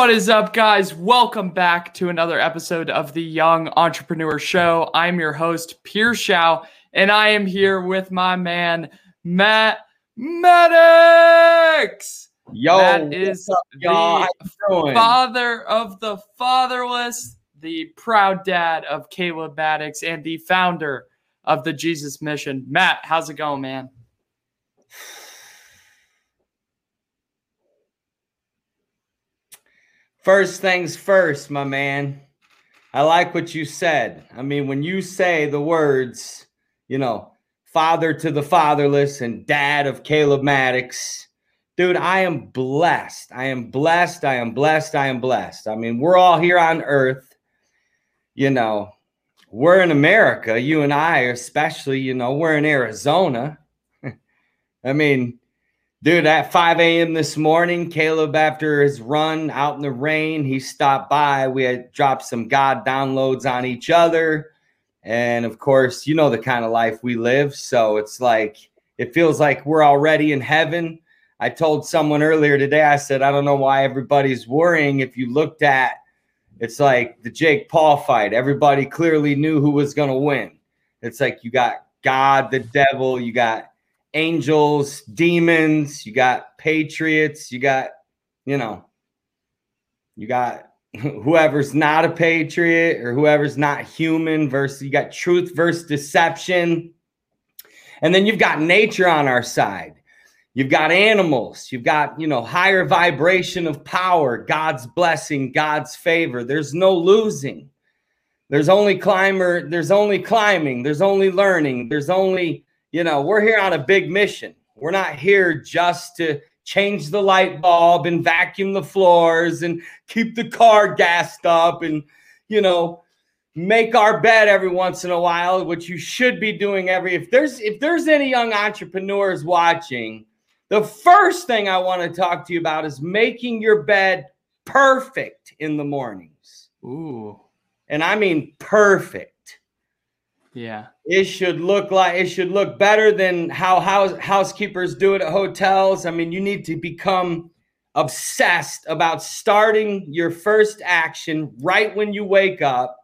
What is up, guys? Welcome back to another episode of the Young Entrepreneur Show. I'm your host, Pierre Shao, and I am here with my man, Matt Maddix. Yo, Matt is up, y'all? The father of the fatherless, the proud dad of Caleb Maddix, and the founder of the Jesus Mission. Matt, how's it going, man? First things first, my man. I like what you said. I mean, when you say the words, you know, father to the fatherless and dad of Caleb Maddix, dude, I am blessed. I am blessed. I am blessed. I am blessed. I mean, we're all here on earth. You know, we're in America, you and I, especially, you know, we're in Arizona. I mean, Dude, at 5 a.m. this morning, Caleb, after his run out in the rain, he stopped by. We had dropped some God downloads on each other. And of course, you know the kind of life we live. So it's like, it feels like we're already in heaven. I told someone earlier today, I said, I don't know why everybody's worrying. If you looked at it's like the Jake Paul fight, everybody clearly knew who was going to win. It's like you got God, the devil, you got angels, demons, you got patriots, you got, you know, you got whoever's not a patriot or whoever's not human versus you got truth versus deception. And then you've got nature on our side. You've got animals, you've got, you know, higher vibration of power, God's blessing, God's favor. There's no losing. There's only climber, there's only climbing, there's only learning, there's only you know, we're here on a big mission. We're not here just to change the light bulb and vacuum the floors and keep the car gassed up and, you know, make our bed every once in a while, which you should be doing every if there's if there's any young entrepreneurs watching, the first thing I want to talk to you about is making your bed perfect in the mornings. Ooh, And I mean perfect yeah. it should look like it should look better than how house, housekeepers do it at hotels. I mean, you need to become obsessed about starting your first action right when you wake up.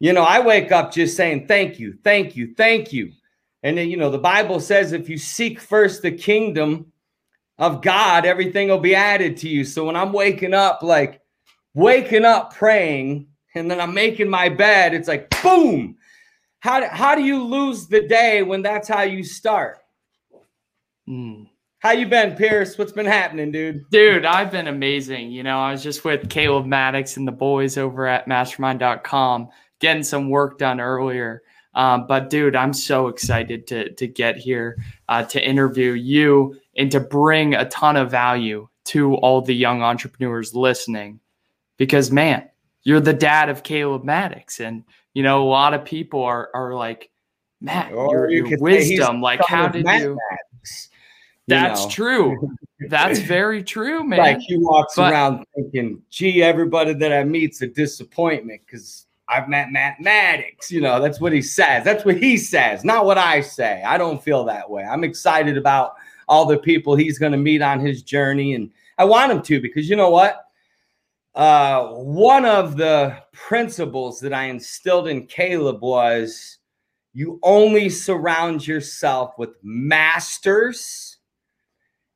You know, I wake up just saying thank you, thank you, thank you. And then, you know, the Bible says if you seek first the kingdom of God, everything will be added to you. So when I'm waking up, like waking up praying, and then I'm making my bed, it's like boom how do, how do you lose the day when that's how you start? Mm. How you been, Pierce? What's been happening, dude? Dude, I've been amazing. You know, I was just with Caleb Maddix and the boys over at mastermind.com getting some work done earlier. Um, but dude, I'm so excited to to get here uh, to interview you and to bring a ton of value to all the young entrepreneurs listening. Because man, you're the dad of Caleb Maddix, and you know a lot of people are are like, Matt, Or your, you your could say he's wisdom, like how did Matt you? Maddix, you That's know? true. That's very true, man. Like he walks But- around thinking, "Gee, everybody that I meet's a disappointment because I've met Matt Maddix." You know, that's what he says. That's what he says, not what I say. I don't feel that way. I'm excited about all the people he's going to meet on his journey, and I want him to because you know what? Uh, one of the principles that I instilled in Caleb was you only surround yourself with masters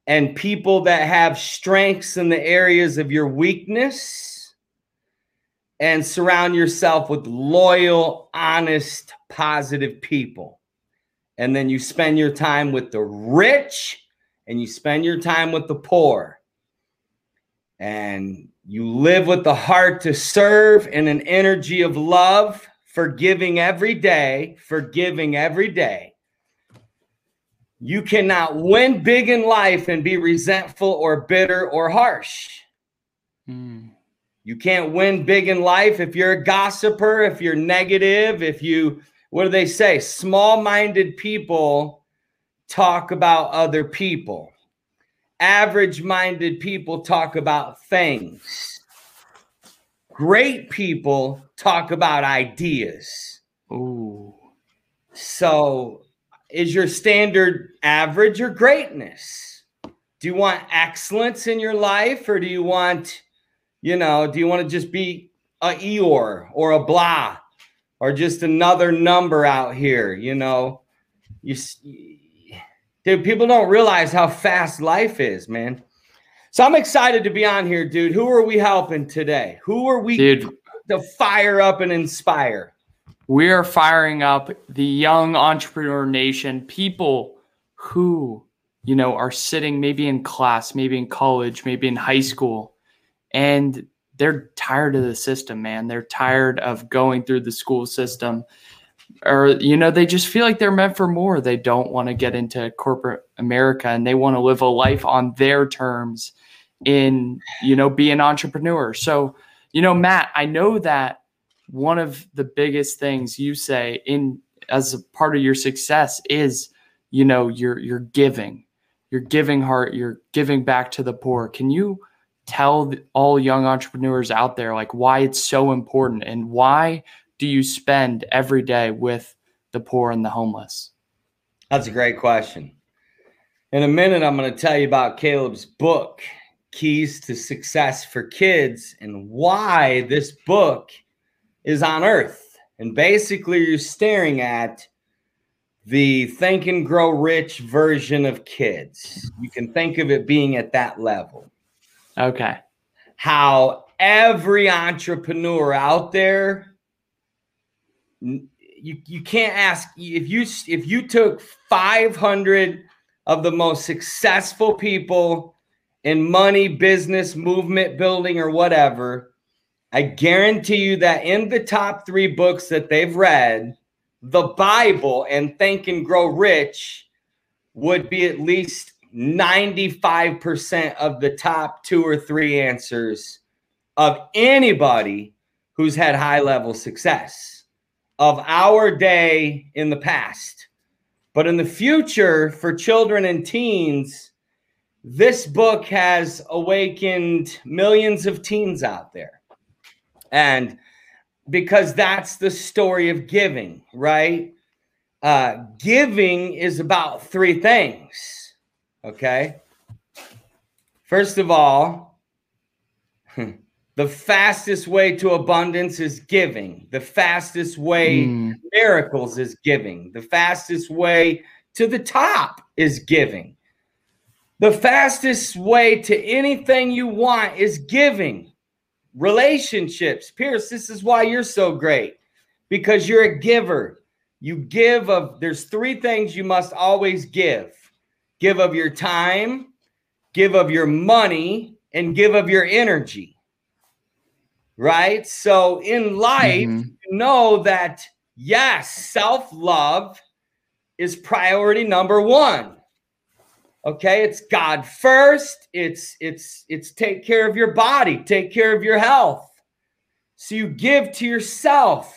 and people that have strengths in the areas of your weakness and surround yourself with loyal, honest, positive people. And then you spend your time with the rich and you spend your time with the poor. And you live with the heart to serve and an energy of love, forgiving every day, forgiving every day. You cannot win big in life and be resentful or bitter or harsh. Mm. You can't win big in life if you're a gossiper, if you're negative, if you, what do they say? Small minded people talk about other people. Average minded people talk about things. Great people talk about ideas. Ooh. So, is your standard average or greatness? Do you want excellence in your life or do you want, You know, do you want to just be a Eeyore or a blah or just another number out here? You know, you dude, people don't realize how fast life is, man. So I'm excited to be on here, dude. Who are we helping today? Who are we dude, to fire up and inspire? We are firing up the young entrepreneur nation, people who, you know, are sitting maybe in class, maybe in college, maybe in high school, and they're tired of the system, man. They're tired of going through the school system or you know they just feel like they're meant for more. They don't want to get into corporate america and they want to live a life on their terms in you know be an entrepreneur. So you know matt i know that one of the biggest things you say in as a part of your success is you know you're you're giving. You're giving heart. You're giving back to the poor. Can you tell all young entrepreneurs out there like why it's so important and why do you spend every day with the poor and the homeless? That's a great question. In a minute, I'm going to tell you about Caleb's book, Keys to Success for Kids, and why this book is on earth. And basically, you're staring at the think and grow rich version of kids. You can think of it being at that level. Okay. How every entrepreneur out there you you can't ask if you if you took 500 of the most successful people in money business movement building or whatever i guarantee you that in the top 3 books that they've read the bible and think and grow rich would be at least 95% of the top 2 or 3 answers of anybody who's had high level success of our day in the past. But in the future, for children and teens, this book has awakened millions of teens out there. And because that's the story of giving, right? Uh, giving is about three things. Okay. First of all, The fastest way to abundance is giving. The fastest way mm. miracles is giving. The fastest way to the top is giving. The fastest way to anything you want is giving. Relationships. Pierce, this is why you're so great because you're a giver. You give of, there's three things you must always give give of your time, give of your money, and give of your energy right? So in life, mm-hmm. you know that yes, self love is priority number one. Okay, it's God first. It's it's it's take care of your body, take care of your health. So you give to yourself,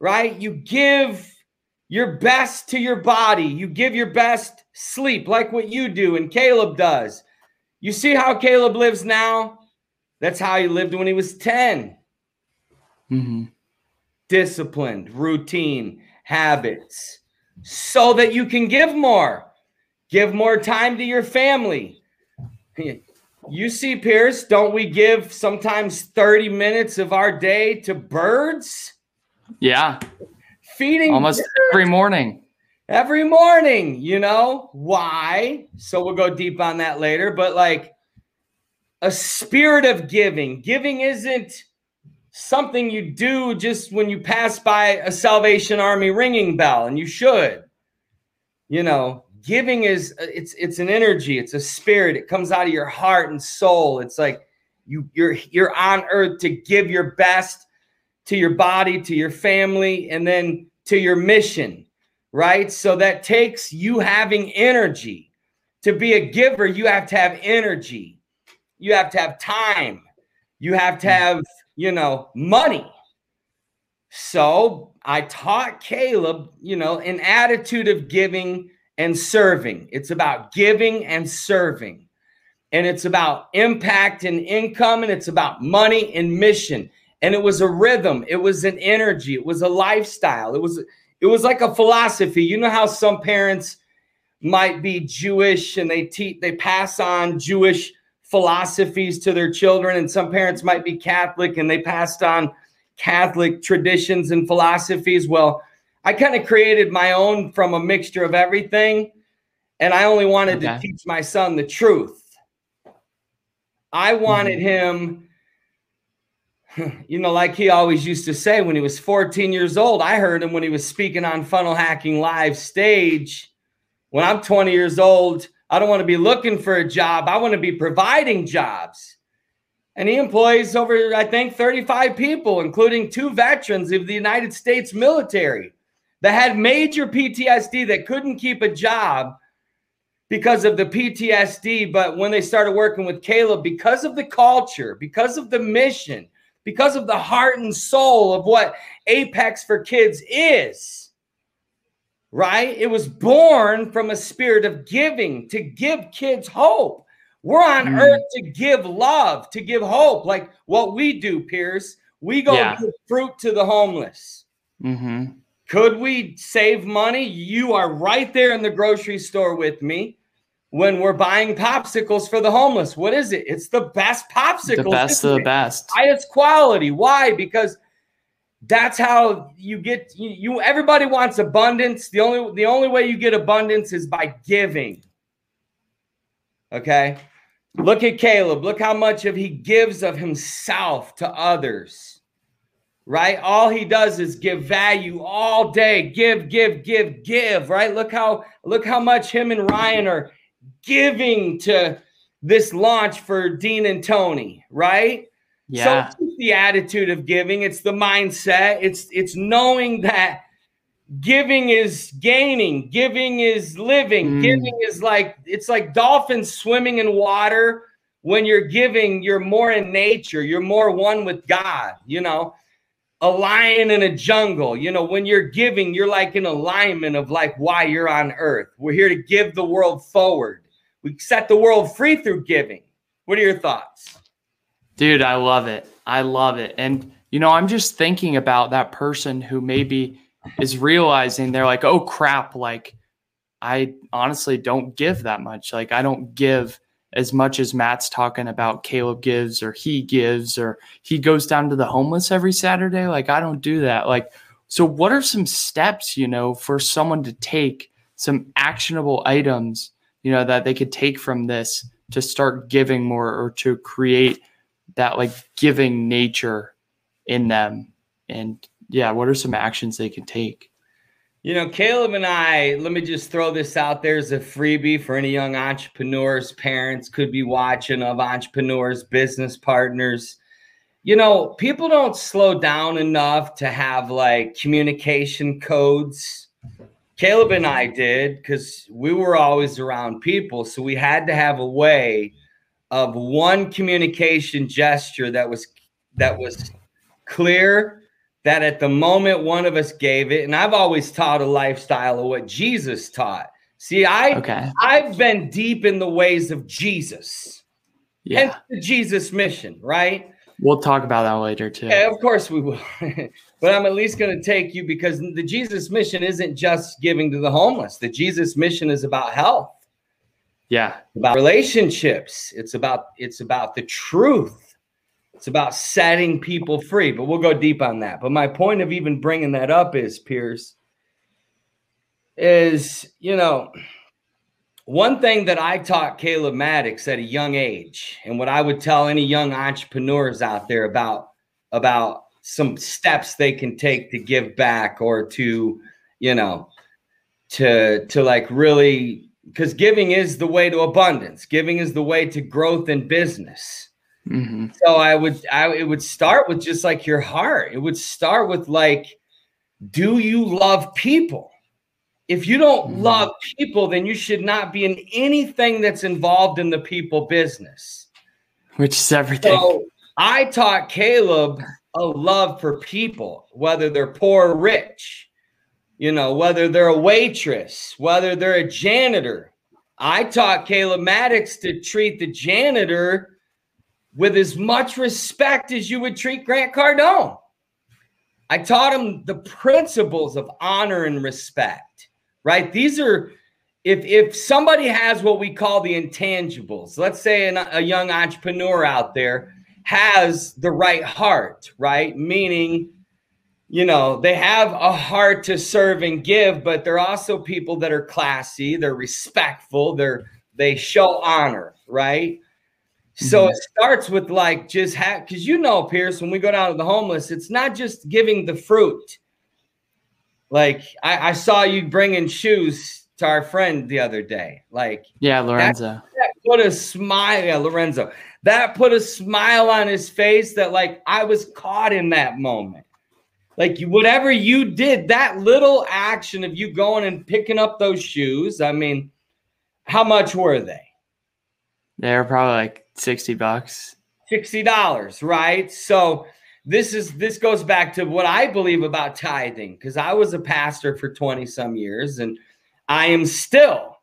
right? You give your best to your body. You give your best sleep, like what you do and Caleb does. You see how Caleb lives now? That's how he lived when he was 10. Mm-hmm. Disciplined, routine, habits, so that you can give more. Give more time to your family. You see, Pierce, don't we give sometimes 30 minutes of our day to birds? Yeah. Feeding almost birds. every morning. Every morning, you know why? So we'll go deep on that later. But like, a spirit of giving. Giving isn't something you do just when you pass by a Salvation Army ringing bell, and you should. You know, giving is it's it's an energy, it's a spirit. It comes out of your heart and soul. It's like you you're you're on earth to give your best to your body, to your family, and then to your mission, right? So that takes you having energy. To be a giver, you have to have energy you have to have time. You have to have, you know, money. So I taught Caleb, you know, an attitude of giving and serving. It's about giving and serving. And it's about impact and income, and it's about money and mission. And it was a rhythm, it was an energy, it was a lifestyle, it was it was like a philosophy. You know how some parents might be Jewish and they teach they pass on Jewish philosophies to their children, and some parents might be Catholic and they passed on Catholic traditions and philosophies. Well, I kind of created my own from a mixture of everything, and I only wanted okay. to teach my son the truth. I wanted mm-hmm. him, you know, like he always used to say when he was 14 years old. I heard him when he was speaking on Funnel Hacking Live stage. When I'm 20 years old, I don't want to be looking for a job. I want to be providing jobs. And he employs over, I think, 35 people, including two veterans of the United States military that had major PTSD that couldn't keep a job because of the PTSD. But when they started working with Caleb, because of the culture, because of the mission, because of the heart and soul of what Apex for Kids is, right? It was born from a spirit of giving to give kids hope. We're on mm. earth to give love, to give hope, like what we do, Pierce. We go yeah. give fruit to the homeless. Mm-hmm. Could we save money? You are right there in the grocery store with me when we're buying popsicles for the homeless. What is it? It's the best popsicles. The best of the best. Highest quality. Why? Because that's how you get you, you, everybody wants abundance. The only the only way you get abundance is by giving. Okay? Look at caleb. Look how much of he gives of himself to others. Right? All he does is give value all day. Give give give give. Right? Look how look how much him and ryan are giving to this launch for dean and tony. Right yeah. So the attitude of giving, it's the mindset. It's it's knowing that giving is gaining, giving is living, mm. giving is like it's like dolphins swimming in water. When you're giving, you're more in nature, you're more one with God, you know. A lion in a jungle, you know, when you're giving, you're like in alignment of like why you're on earth. We're here to give the world forward. We set the world free through giving. What are your thoughts? Dude, I love it. I love it. And, you know, I'm just thinking about that person who maybe is realizing they're like, oh crap, like I honestly don't give that much. Like I don't give as much as Matt's talking about Caleb gives or he gives or he goes down to the homeless every Saturday. Like I don't do that. Like, so what are some steps, you know, for someone to take some actionable items, you know, that they could take from this to start giving more or to create that like giving nature in them. And yeah what are some actions they can take? You know caleb and i let me just throw this out there as a freebie for any young entrepreneurs parents could be watching of entrepreneurs business partners. You know people don't slow down enough to have like communication codes. Caleb and i did because we were always around people so we had to have a way of one communication gesture that was that was clear that at the moment one of us gave it. And i've always taught a lifestyle of what jesus taught. See i okay. i've been deep in the ways of jesus. Yeah. The jesus mission right? We'll talk about that later too. Yeah, of course we will. But i'm at least going to take you because the jesus mission isn't just giving to the homeless. The jesus mission is about health yeah. About relationships. It's about it's about the truth. It's about setting people free, but we'll go deep on that. But my point of even bringing that up is Pierce is, you know, one thing that I taught Caleb Maddix at a young age, and what I would tell any young entrepreneurs out there about about some steps they can take to give back or to, you know, to to like really because giving is the way to abundance. Giving is the way to growth in business. Mm-hmm. So I would, I it would start with just like your heart. It would start with like, do you love people? If you don't mm-hmm. love people, then you should not be in anything that's involved in the people business, which is everything. So I taught Caleb a love for people, whether they're poor or rich you know, whether they're a waitress, whether they're a janitor. I taught Caleb Maddix to treat the janitor with as much respect as you would treat Grant Cardone. I taught him the principles of honor and respect, right? These are, if if somebody has what we call the intangibles, let's say an, a young entrepreneur out there has the right heart, right? Meaning, you know, they have a heart to serve and give, but they're also people that are classy, they're respectful, they're they show honor, right? So mm-hmm. it starts with like just have because you know, Pierce, when we go down to the homeless, it's not just giving the fruit. Like I, I saw you bringing shoes to our friend the other day. Like, yeah, Lorenzo. That, that put a smile, yeah, Lorenzo. That put a smile on his face that, like, I was caught in that moment. Like, whatever you did, that little action of you going and picking up those shoes, I mean, how much were they? They were probably like 60 bucks. $60, right? So, this is this goes back to what I believe about tithing because I was a pastor for 20 some years and I am still,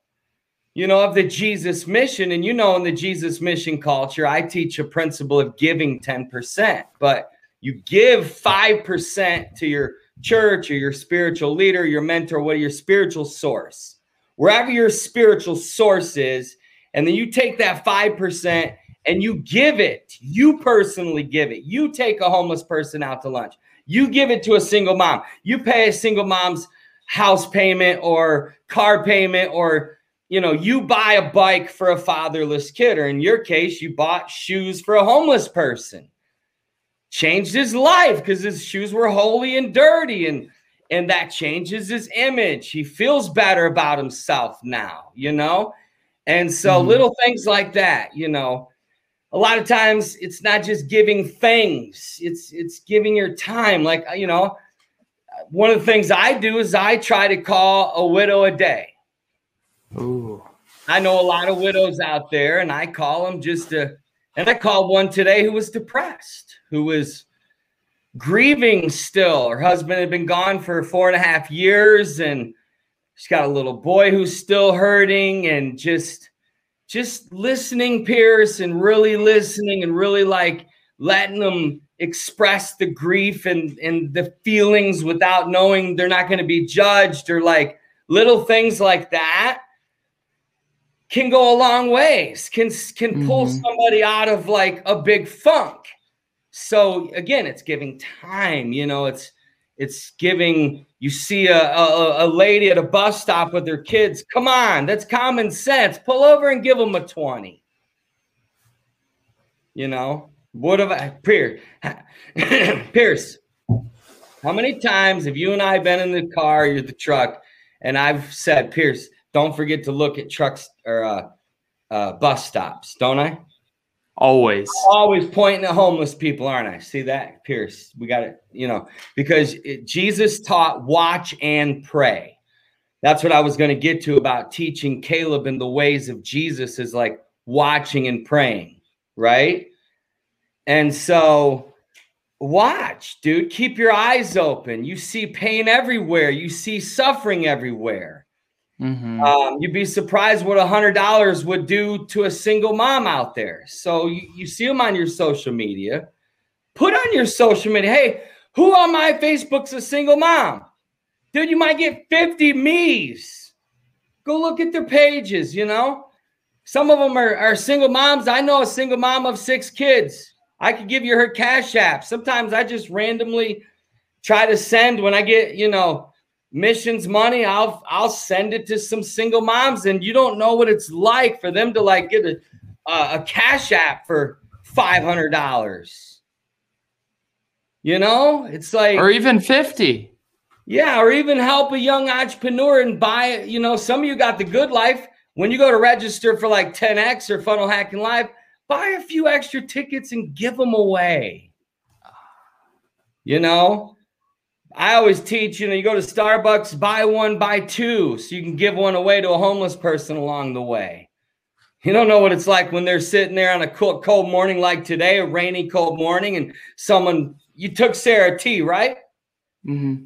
you know, of the Jesus mission. And you know, in the Jesus mission culture, I teach a principle of giving 10%, but you give 5% to your church or your spiritual leader, your mentor, what your spiritual source, wherever your spiritual source is. And then you take that 5% and you give it, you personally give it. You take a homeless person out to lunch. You give it to a single mom. You pay a single mom's house payment or car payment or you know you buy a bike for a fatherless kid or in your case you bought shoes for a homeless person changed his life because his shoes were holy and dirty and and that changes his image he feels better about himself now you know and so mm-hmm. little things like that you know a lot of times it's not just giving things it's it's giving your time like you know one of the things I do is I try to call a widow a day. Ooh. I know a lot of widows out there, and I call them just to, and I called one today who was depressed, who was grieving still. Her husband had been gone for four and a half years, and she's got a little boy who's still hurting, and just, just listening, Pierce, and really listening, and really like letting them express the grief and and the feelings without knowing they're not going to be judged or like little things like that can go a long ways can can pull mm-hmm. somebody out of like a big funk so again it's giving time you know it's it's giving you see a, a, a lady at a bus stop with her kids come on that's common sense pull over and give them a 20 you know what have I, Pierce? Pierce, how many times have you and I been in the car, you're the truck, and I've said, Pierce, don't forget to look at trucks or uh, uh, bus stops, don't I? Always. Always pointing at homeless people, aren't I? See that, Pierce? We got it, you know, because it, Jesus taught watch and pray. That's what I was going to get to about teaching Caleb in the ways of Jesus is like watching and praying, right? And so watch, dude, keep your eyes open. You see pain everywhere, you see suffering everywhere. Mm-hmm. Um, you'd be surprised what a hundred dollars would do to a single mom out there. So you, you see them on your social media. Put on your social media, hey, who on my Facebook's a single mom? Dude, you might get 50 me's. Go look at their pages, you know. Some of them are, are single moms. I know a single mom of six kids. I could give you her cash app. Sometimes I just randomly try to send when I get, you know, missions money, I'll I'll send it to some single moms and you don't know what it's like for them to like get a a, a cash app for $500. You know, it's like or even 50. Yeah, or even help a young entrepreneur and buy, you know, some of you got the good life. When you go to register for like 10x or funnel hacking live, buy a few extra tickets and give them away. You know, I always teach, you know, you go to Starbucks, buy one, buy two, so you can give one away to a homeless person along the way. You don't know what it's like when they're sitting there on a cold, cold morning like today, a rainy, cold morning, and someone, you took Sarah T, right? Mm-hmm.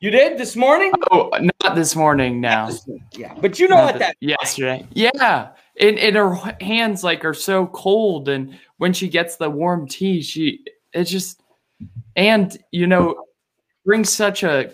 You did this morning? Oh, not this morning now. Yeah, but you know not what that yesterday. Yeah and, and her hands like are so cold and when she gets the warm tea she it just and you know brings such a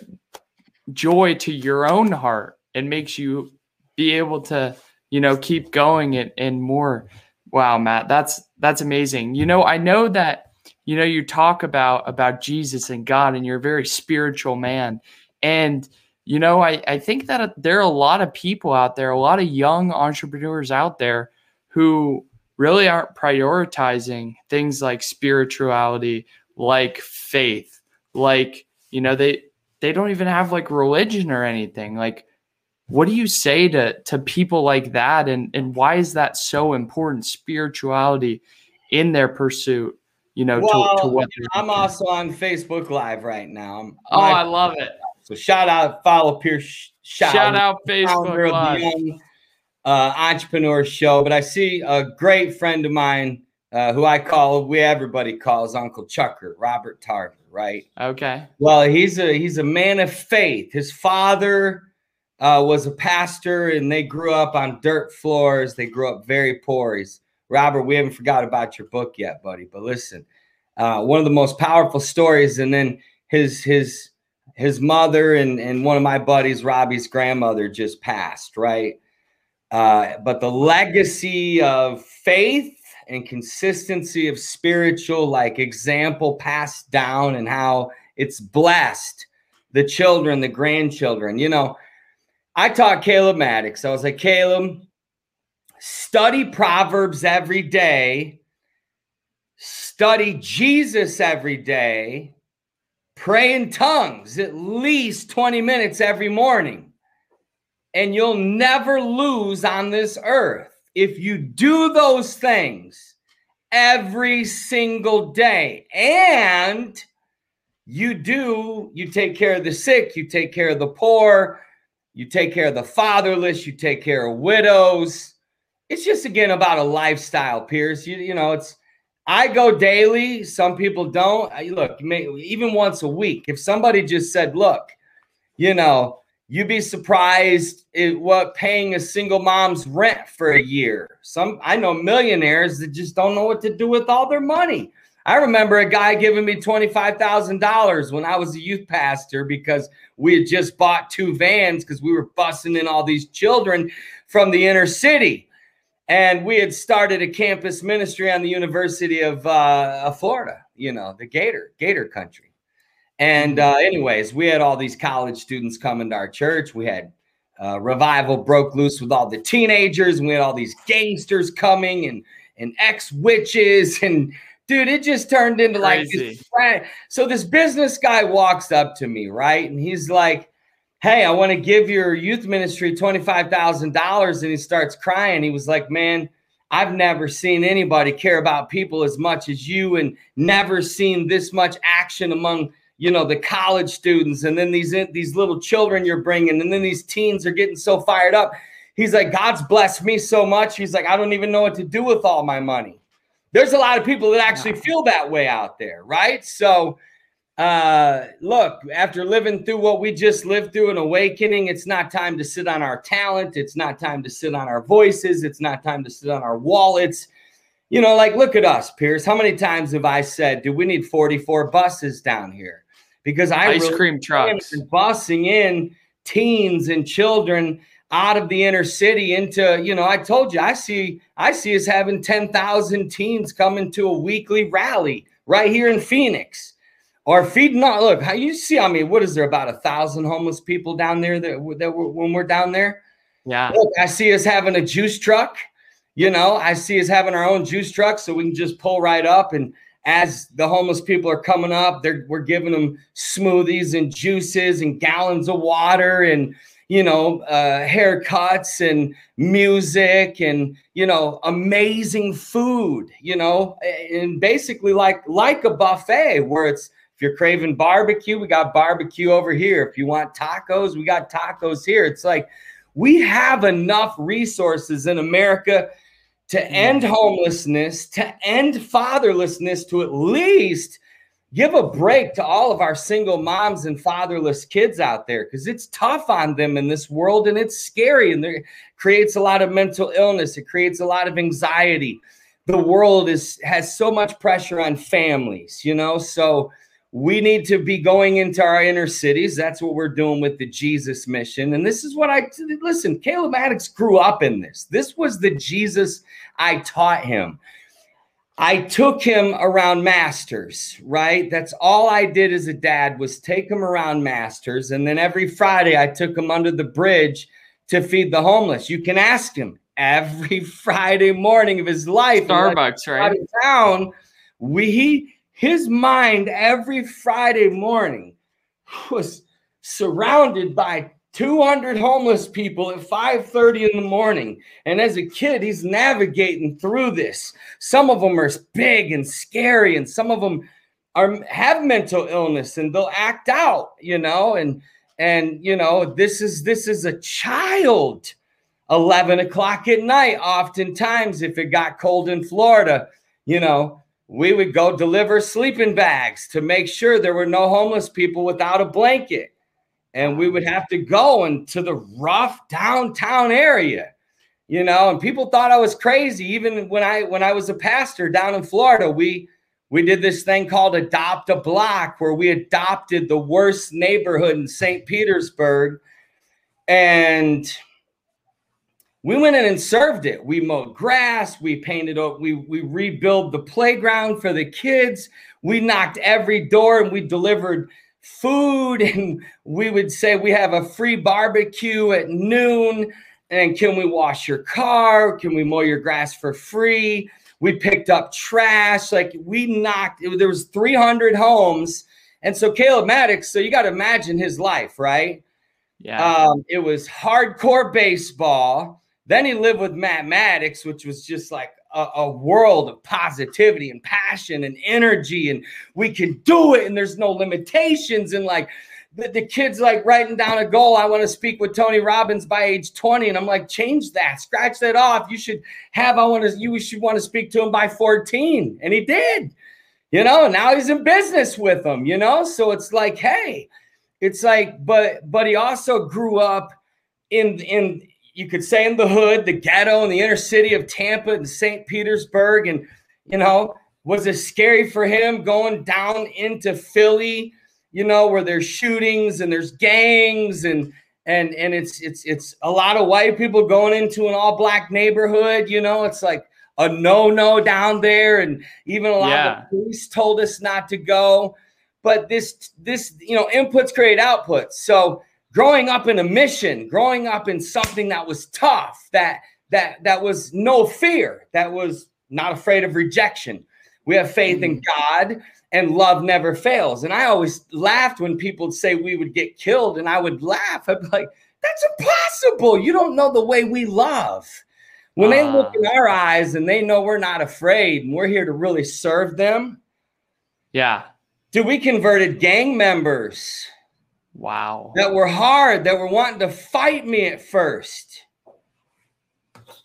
joy to your own heart and makes you be able to, you know, keep going and, and more. Wow, Matt, that's that's amazing. You know, I know that you know you talk about about Jesus and God and you're a very spiritual man. And you know, I, I think that there are a lot of people out there, a lot of young entrepreneurs out there who really aren't prioritizing things like spirituality, like faith, like, you know, they they don't even have like religion or anything. Like, what do you say to to people like that? And and why is that so important spirituality in their pursuit you know well, to, to what i'm also on facebook live right now. Oh i love it. So shout out follow pierce shout, shout out facebook live. Young, uh, entrepreneur show. But i see a great friend of mine uh, who i call we everybody calls uncle chucker robert tarver right okay well he's a he's a man of faith his father uh, was a pastor and they grew up on dirt floors. They grew up very poor. He's Robert, we haven't forgot about your book yet, buddy. But listen, uh, one of the most powerful stories, and then his his his mother and and one of my buddies, Robbie's grandmother, just passed, right? Uh, but the legacy of faith and consistency of spiritual like example passed down and how it's blessed the children, the grandchildren. You know, I taught Caleb Maddix. I was like, Caleb, study Proverbs every day, study Jesus every day, pray in tongues at least 20 minutes every morning, and you'll never lose on this earth. If you do those things every single day and you do, you take care of the sick, you take care of the poor, you take care of the fatherless, you take care of widows. It's just again about a lifestyle, Pierce. You, you know, it's I go daily. Some people don't. I, look, may, even once a week. If somebody just said, "Look, you know, you'd be surprised at what paying a single mom's rent for a year." Some I know millionaires that just don't know what to do with all their money. I remember a guy giving me $25,000 when I was a youth pastor because we had just bought two vans because we were busing in all these children from the inner city. And we had started a campus ministry on the University of, uh, of Florida, you know, the Gator, Gator country. And uh, anyways, we had all these college students coming to our church. We had uh, revival broke loose with all the teenagers, and we had all these gangsters coming and and ex witches and dude, it just turned into Crazy. like this. So this business guy walks up to me, right? And he's like, Hey, I want to give your youth ministry $25,000. And he starts crying. He was like, Man, I've never seen anybody care about people as much as you and never seen this much action among you know the college students and then these these little children you're bringing and then these teens are getting so fired up he's like god's blessed me so much he's like i don't even know what to do with all my money there's a lot of people that actually feel that way out there, right? So, uh, look, after living through what we just lived through an awakening, it's not time to sit on our talent. It's not time to sit on our voices. It's not time to sit on our wallets. You know, like, look at us, Pierce. How many times have I said, do we need 44 buses down here? Because I ice cream trucks busing in teens and children out of the inner city into, you know, I told you, I see, I see us having 10,000 teens coming to a weekly rally right here in Phoenix or feeding on. Look, how you see, I mean, what is there about a thousand homeless people down there that, that when we're down there? Yeah. Look, I see us having a juice truck. You know, I see us having our own juice truck so we can just pull right up. And as the homeless people are coming up, we're giving them smoothies and juices and gallons of water and, you know, uh, haircuts and music and you know, amazing food. You know, and basically like like a buffet where it's if you're craving barbecue, we got barbecue over here. If you want tacos, we got tacos here. It's like we have enough resources in America to end homelessness, to end fatherlessness, to at least give a break to all of our single moms and fatherless kids out there because it's tough on them in this world and it's scary and it creates a lot of mental illness it creates a lot of anxiety. The world is has so much pressure on families you know? So we need to be going into our inner cities. That's what we're doing with the Jesus mission. And this is what I listen, Caleb Maddix grew up in this. This was the Jesus I taught him. I took him around masters, right? That's all I did as a dad was take him around masters. And then every Friday I took him under the bridge to feed the homeless. You can ask him every Friday morning of his life. Starbucks, right? Out of town, we his mind every Friday morning was surrounded by 200 homeless people at 5:30 in the morning. And as a kid he's navigating through this. Some of them are big and scary and some of them are have mental illness and they'll act out you know? And and you know this is this is a child. 11 o'clock at night oftentimes if it got cold in florida you know we would go deliver sleeping bags to make sure there were no homeless people without a blanket. And we would have to go into the rough downtown area you know and people thought i was crazy. Even when i when i was a pastor down in florida we we did this thing called adopt a block where we adopted the worst neighborhood in st petersburg. And we went in and served it. We mowed grass. We painted up we we rebuilt the playground for the kids. We knocked every door and we delivered food. And we would say we have a free barbecue at noon. And can we wash your car? Can we mow your grass for free? We picked up trash. Like we knocked it, there was 300 homes. And so caleb Maddix, so you got to imagine his life right? Yeah. Um, it was hardcore baseball then he lived with matt maddix which was just like a, a, world of positivity and passion and energy, and we can do it, and there's no limitations. And like the, the kids like writing down a goal. I want to speak with Tony Robbins by age 20. And I'm like, change that, scratch that off. You should have, I want to, you should want to speak to him by 14. And he did, you know, now he's in business with him, you know? So it's like, hey, it's like, but, but he also grew up in, in, you could say in the hood, the ghetto, in the inner city of Tampa and St. Petersburg. And, you know, was it scary for him going down into Philly, you know, where there's shootings and there's gangs and, and, and it's, it's, it's a lot of white people going into an all black neighborhood, you know, it's like a no no down there. And even a lot yeah. of the police told us not to go. But this, this, you know, inputs create outputs. So, growing up in a mission, growing up in something that was tough, that that that was no fear, that was not afraid of rejection. We have faith in mm-hmm. God and love never fails. And I always laughed when people would say we would get killed, and I would laugh. I'd be like, that's impossible. You don't know the way we love. When uh, they look in our eyes and they know we're not afraid and we're here to really serve them. Yeah. Do we converted gang members Wow. That were hard, that were wanting to fight me at first.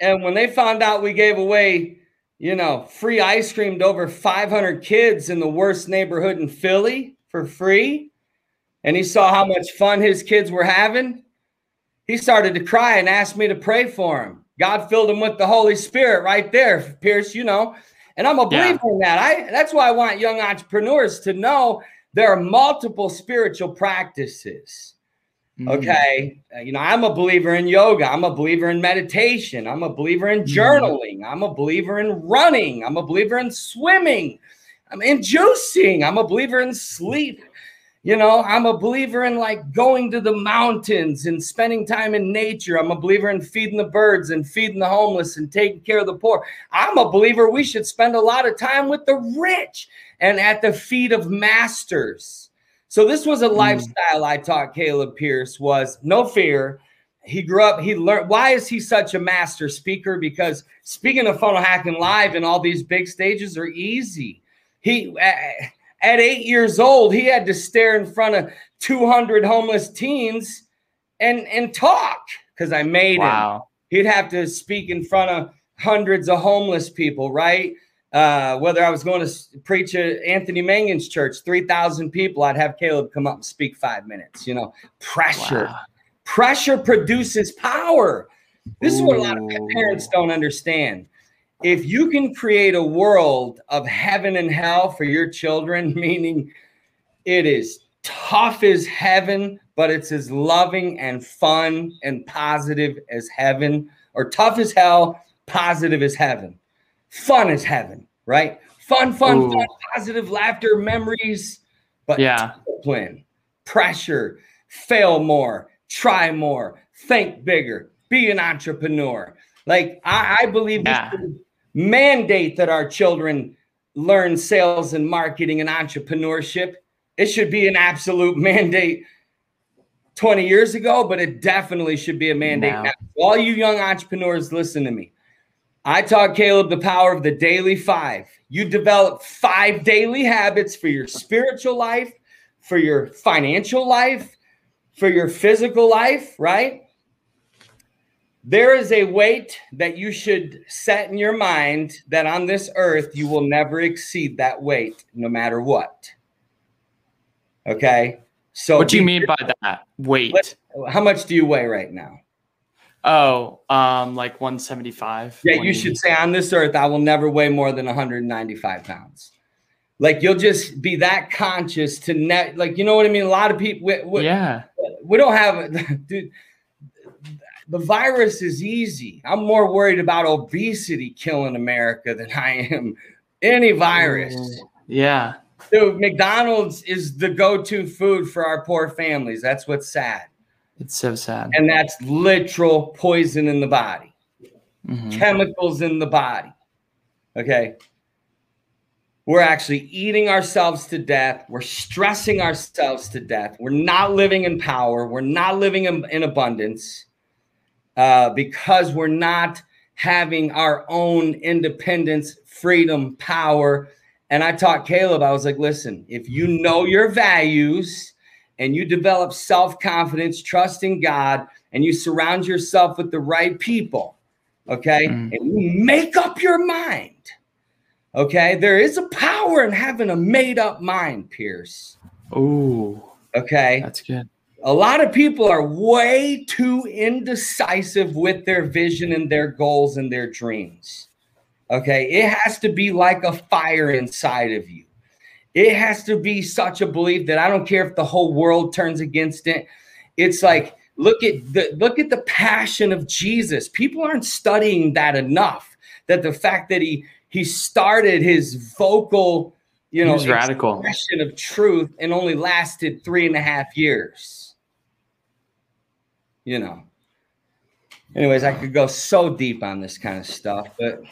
And when they found out we gave away, you know, free ice cream to over 500 kids in the worst neighborhood in Philly for free, and he saw how much fun his kids were having, he started to cry and asked me to pray for him. God filled him with the Holy Spirit right there, Pierce, you know. And I'm a believer yeah. in that. I that's why I want young entrepreneurs to know there are multiple spiritual practices. Mm. Okay. Mm. You know, I'm a believer in yoga. I'm a believer in meditation. I'm a believer in mm. journaling. Mm. I'm a believer in running. I'm a believer in swimming. I'm in juicing. I'm a believer in sleep. You know, I'm a believer in like going to the mountains and spending time in nature. I'm a believer in feeding the birds and feeding the homeless and taking care of the poor. I'm a believer we should spend a lot of time with the rich and at the feet of masters. So this was a mm. lifestyle I taught Caleb Pierce was no fear. He grew up, he learned why is he such a master speaker? Because speaking of funnel hacking live and all these big stages are easy. He at eight years old, he had to stare in front of 200 homeless teens and and talk because I made wow. him. He'd have to speak in front of hundreds of homeless people, right? Uh, whether I was going to preach at Anthony Mangun's church, 3,000 people, I'd have Caleb come up and speak five minutes. You know, pressure. Wow. Pressure produces power. This Ooh. is what a lot of parents don't understand. If you can create a world of heaven and hell for your children, meaning It is tough as heaven, but it's as loving and fun and positive as heaven, or tough as hell, positive as heaven, fun is heaven, right? Fun, fun, Ooh. fun, positive laughter, memories, but yeah, discipline, pressure, fail more, try more, think bigger, be an entrepreneur. Like I, I believe yeah. mandate that our children learn sales and marketing and entrepreneurship. It should be an absolute mandate 20 years ago, but it definitely should be a mandate now. All you young entrepreneurs, listen to me. I taught Caleb the power of the daily five. You develop five daily habits for your spiritual life, for your financial life, for your physical life, right? There is a weight that you should set in your mind that on this earth you will never exceed that weight, no matter what. Okay. So, what do you mean by that weight? How much do you weigh right now? Oh, um, like 175. Yeah, you should say on this earth, I will never weigh more than 195 pounds. Like you'll just be that conscious to net, like you know what I mean. A lot of people, we, we, yeah, we don't have, dude the virus is easy. I'm more worried about obesity killing America than I am any virus. Yeah. Dude, McDonald's is the go-to food for our poor families. That's what's sad. It's so sad. And that's literal poison in the body. Mm-hmm. Chemicals in the body. Okay. We're actually eating ourselves to death. We're stressing ourselves to death. We're not living in power. We're not living in, in abundance uh, because we're not having our own independence, freedom, power. And I taught Caleb, I was like, listen, if you know your values and you develop self confidence, trust in God, and you surround yourself with the right people, okay, mm. and you make up your mind, okay, there is a power in having a made up mind, Pierce. Oh, okay, that's good a lot of people are way too indecisive with their vision and their goals and their dreams. Okay. It has to be like a fire inside of you. It has to be such a belief that I don't care if the whole world turns against it. It's like, look at the look at the passion of Jesus. People aren't studying that enough. That the fact that he he started his vocal, you know, radical expression of truth and only lasted three and a half years you know. Anyways, I could go so deep on this kind of stuff, but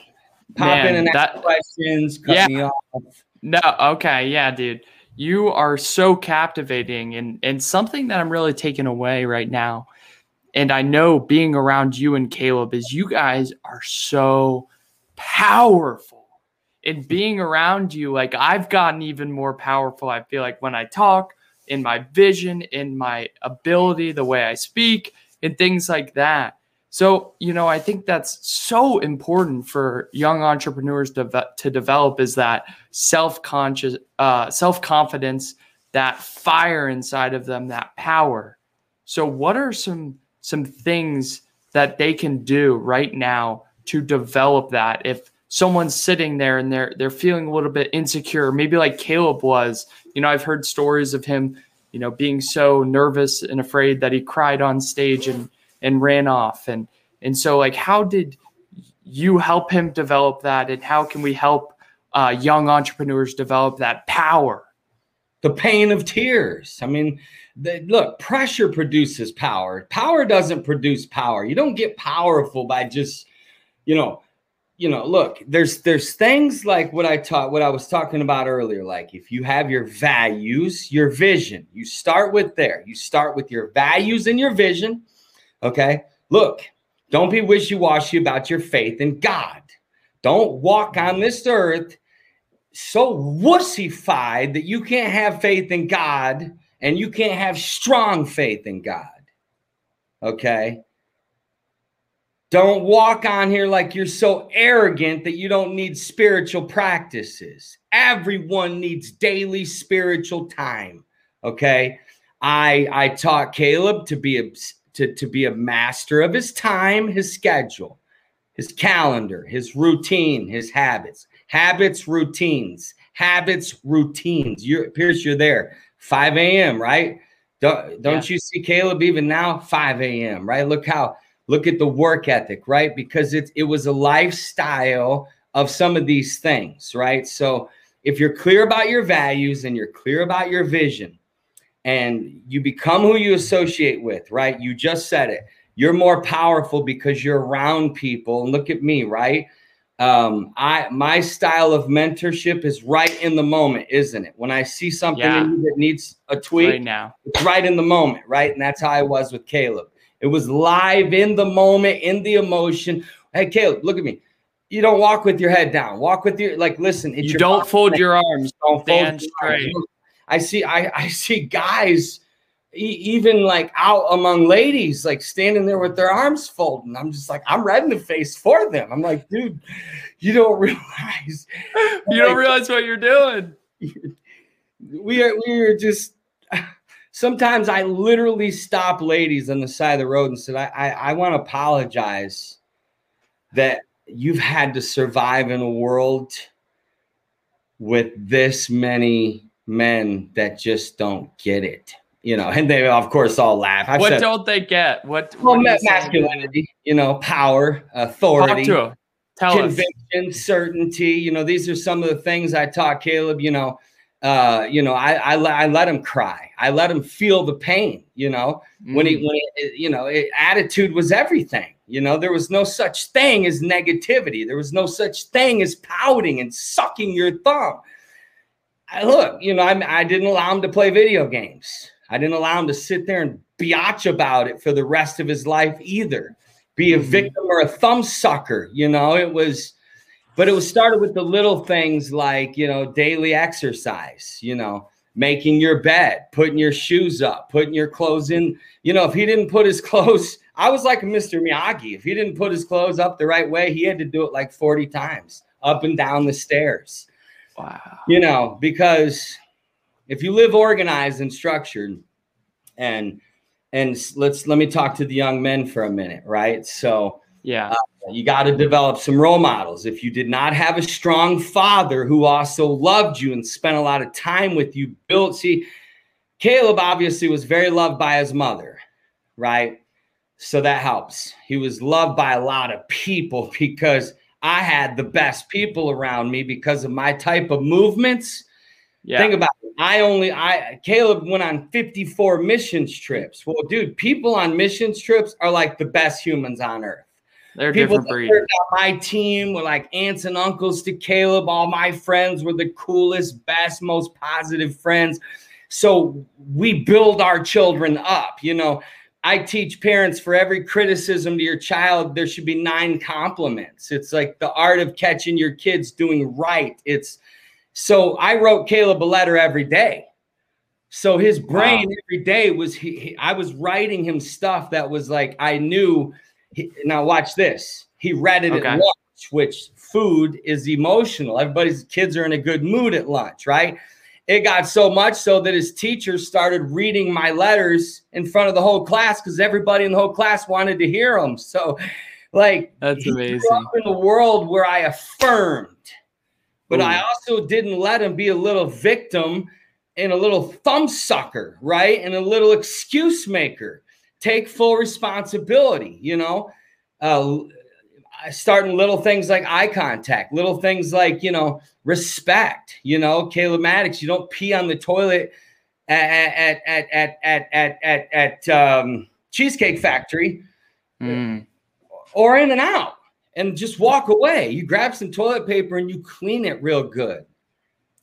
pop Man, in and that, ask questions, cut yeah. me off. No, okay, yeah, dude. You are so captivating and and something that I'm really taking away right now. And I know being around you and Caleb is you guys are so powerful. And being around you, like I've gotten even more powerful. I feel like when I talk, in my vision, in my ability, the way I speak, and things like that. So, you know, I think that's so important for young entrepreneurs to, to develop is that self-conscious, uh, self-confidence, that fire inside of them, that power. So, what are some some things that they can do right now to develop that? If someone's sitting there and they're they're feeling a little bit insecure, maybe like Caleb was, you know, I've heard stories of him, you know, being so nervous and afraid that he cried on stage and and ran off. And and so like how did you help him develop that and how can we help uh, young entrepreneurs develop that power? The pain of tears. I mean, the, look, pressure produces power. Power doesn't produce power. You don't get powerful by just, you know, you know look there's there's things like what i taught what i was talking about earlier like if you have your values your vision you start with there you start with your values and your vision okay look don't be wishy-washy about your faith in god don't walk on this earth so wussified that you can't have faith in god and you can't have strong faith in god okay don't walk on here like you're so arrogant that you don't need spiritual practices. Everyone needs daily spiritual time. Okay. I I taught Caleb to be a to, to be a master of his time, his schedule, his calendar, his routine, his habits. Habits, routines, habits, routines. You're Pierce, you're there. 5 a.m., right? Don't, don't yeah. you see Caleb even now? 5 a.m., right? Look how, look at the work ethic, right? Because it, it was a lifestyle of some of these things, right? So if you're clear about your values and you're clear about your vision and you become who you associate with, right? You just said it. You're more powerful because you're around people. And look at me, right? um, I my style of mentorship is right in the moment, isn't it? When I see something yeah. that needs a tweak, right now, it's right in the moment, right? And that's how I was with Caleb. It was live in the moment, in the emotion. Hey, Caleb, look at me. You don't walk with your head down. Walk with your like. Listen, you don't fold your arms. Don't fold straight. I see. I I see guys even like out among ladies, like standing there with their arms folded. I'm just like, I'm red in the face for them. I'm like, dude, you don't realize. you like, don't realize what you're doing. We are, we are just. Sometimes I literally stop ladies on the side of the road and said, I, I, I want to apologize that you've had to survive in a world with this many men that just don't get it you know, and they of course all laugh. I've what said, don't they get? What? Well, what masculinity, you know, power, authority, conviction, us. certainty. You know, these are some of the things I taught Caleb. You know, uh, you know, I I, I let him cry. I let him feel the pain. You know, mm. when he mm. when he, you know, it, attitude was everything. You know, there was no such thing as negativity. There was no such thing as pouting and sucking your thumb. I, look, you know, I, I didn't allow him to play video games. I didn't allow him to sit there and biatch about it for the rest of his life either. Be a mm-hmm. victim or a thumb sucker. You know, it was, but it was started with the little things like, you know, daily exercise, you know, making your bed, putting your shoes up, putting your clothes in. You know, if he didn't put his clothes, I was like Mr. Miyagi. If he didn't put his clothes up the right way, he had to do it like 40 times up and down the stairs. Wow. You know, because if you live organized and structured and and let's let me talk to the young men for a minute right? So yeah. uh, you got to develop some role models. If you did not have a strong father who also loved you and spent a lot of time with you built see caleb obviously was very loved by his mother right? So that helps. He was loved by a lot of people because i had the best people around me because of my type of movements yeah. Think about it. I only I Caleb went on 54 missions trips. Well, dude, people on missions trips are like the best humans on earth. They're people different breed. My team were like aunts and uncles to Caleb. All my friends were the coolest, best, most positive friends. So we build our children up. You know, I teach parents for every criticism to your child, there should be nine compliments. It's like the art of catching your kids doing right. It's so I wrote Caleb a letter every day. So his brain wow. every day was he, he, I was writing him stuff that was like I knew. He, now watch this. He read it okay. at lunch, which food is emotional. Everybody's kids are in a good mood at lunch, right? It got so much so that his teachers started reading my letters in front of the whole class because everybody in the whole class wanted to hear them. So, like, that's amazing. in a world where I affirmed but Ooh. I also didn't let him be a little victim and a little thumb sucker, right? And a little excuse maker. Take full responsibility, you know. Uh, starting little things like eye contact, little things like, you know, respect, you know, Caleb Maddix, you don't pee on the toilet at, at, at, at, at, at, at, at um, Cheesecake Factory mm. or in and out and just walk away. You grab some toilet paper and you clean it real good.